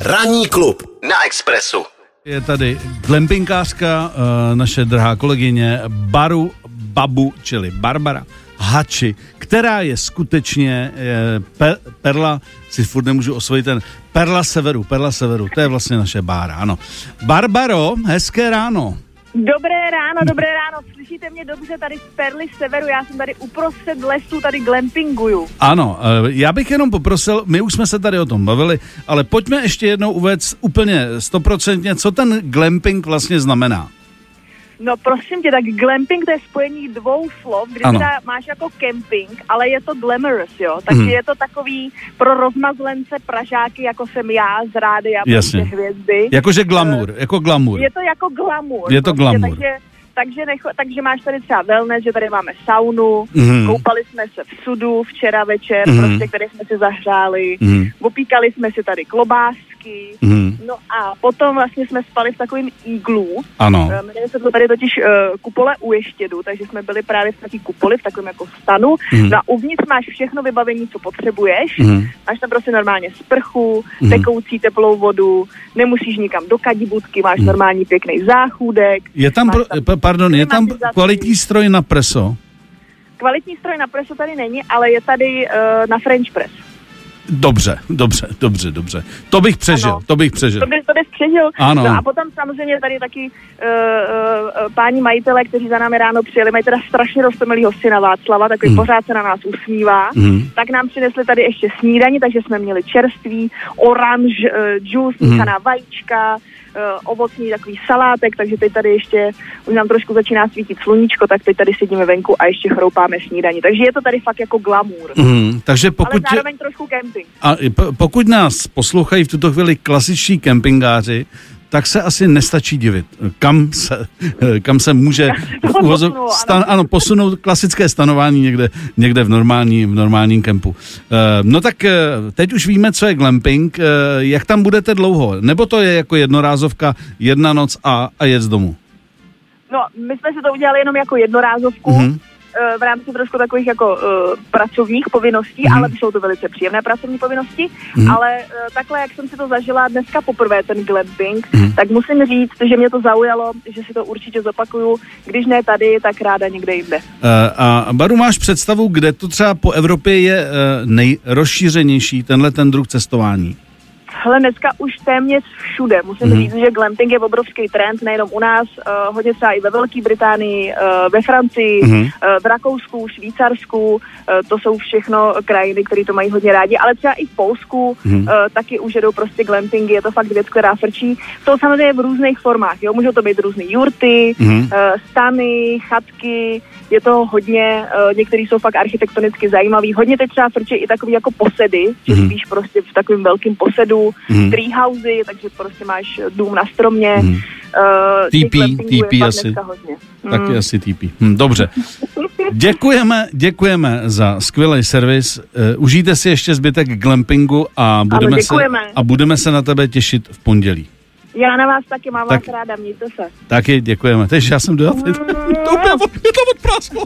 Ranní klub na Expressu. Je tady glampingářka, eh, naše drahá kolegyně Baru Babu, čili Barbara Hači, která je skutečně pe, perla, si furt nemůžu osvojit ten perla severu, perla severu, to je vlastně naše bára, ano. Barbaro, hezké ráno. Dobré ráno, dobré ráno. Slyšíte mě dobře tady z Perly severu? Já jsem tady uprostřed lesu, tady glampinguju. Ano, eh, já bych jenom poprosil, my už jsme se tady o tom bavili, ale pojďme ještě jednou uvést úplně stoprocentně, co ten glamping vlastně znamená. No prosím tě, tak glamping to je spojení dvou slov, kdy Ano. teda máš jako camping, ale je to glamorous, jo. Takže Mhm. je to takový pro rozmazlence Pražáky, jako jsem já z rády a hvězdy. Jakože glamour, jako glamour. Je to jako glamour. Je to prostě, glamour. Takže, takže, necho, takže máš tady třeba wellness, že tady máme saunu, Mhm. koupali jsme se v sudu včera večer, Mhm. prostě, které jsme si zahřáli, Mhm. opíkali jsme si tady klobásky, Mhm. no a potom vlastně jsme spali v takovém iglu, Ano. Eh, Jmenuje se to tady totiž uh, kupole u Ještědu, takže jsme byli právě v takové kupoli, v takovém jako stanu. Mhm. No a uvnitř máš všechno vybavení, co potřebuješ. Mhm. Máš tam prostě normálně sprchu, Mhm. tekoucí teplou vodu, nemusíš nikam do kadibutky, máš Mhm. normální pěkný záchůdek. Je tam, pro, pa- pardon, je tam kvalitní stroj na preso? Kvalitní stroj na preso tady není, ale je tady uh, na French press. Dobře, dobře, dobře, dobře. To bych přežil, Ano. to bych přežil. To bys, to bys přežil. Ano. No a potom samozřejmě tady taky uh, uh, páni majitele, kteří za námi ráno přijeli, mají teda strašně rostomilýho syna Václava, takový Mhm. pořád se na nás usmívá. Mhm. Tak nám přinesli tady ještě snídaní, takže jsme měli čerství, oranž, uh, juice, Mhm. míchaná vajíčka, uh, ovocný takový salátek, takže teď tady ještě, už nám trošku začíná svítit sluníčko, tak teď tady sedíme venku a ještě chroupáme snídaní. Takže je to tady fakt jako glamour. Mhm. Takže Ale pokud, zároveň trošku camping. a, pokud nás poslouchají v tuto chvíli klasiční kempingáři, tak se asi nestačí divit, kam se, kam se může posunulo, stan, ano. posunout klasické stanování někde, někde v, normální, v normálním kempu. Eh, No tak eh, teď už víme, co je glamping. Eh, Jak tam budete dlouho? Nebo to je jako jednorázovka, jedna noc a, a jet z domu? No, my jsme si to udělali jenom jako jednorázovku Mhm. mm-hmm. V rámci trošku takových jako uh, pracovních povinností, mm-hmm. ale jsou to velice příjemné pracovní povinnosti, mm-hmm. ale uh, takhle, jak jsem si to zažila dneska poprvé, ten glamping, mm-hmm. tak musím říct, že mě to zaujalo, že si to určitě zopakuju, když ne tady, tak ráda někde jinde. Eh, A Baru, máš představu, kde to třeba po Evropě je eh, nejrozšířenější, tenhle ten druh cestování? Hele, dneska už téměř všude. Musím Mhm. mm-hmm. říct, že glamping je obrovský trend, nejenom u nás, uh, hodně třeba i ve Velké Británii, uh, ve Francii, Mhm. mm-hmm. uh, v Rakousku, Švýcarsku, uh, to jsou všechno krajiny, které to mají hodně rádi, ale třeba i v Polsku Mhm. mm-hmm. uh, taky už jedou prostě glampingy, je to fakt věc, která frčí. To samozřejmě v různých formách, jo, můžou to být různé jurty, Mhm. mm-hmm. uh, stany, chatky, je to hodně, uh, některý jsou fakt architektonicky zajímavý, hodně teď třeba frčí i takový jako posedy, že Mhm. spíš prostě v takovém velkém posedu. Mm. treehousey, takže prostě máš dům na stromě. Mm. Uh, TP, TP asi. Hodně. Taky Mm. asi TP. Hm, dobře. Děkujeme, děkujeme za skvělý servis. Uh, užijte si ještě zbytek glampingu a budeme, se, děkujeme. a budeme se na tebe těšit v pondělí. Já na vás taky mám Tak- vás ráda, mějte se. Taky děkujeme. Takže já jsem dojel. To úplně od- mě to odprásklo.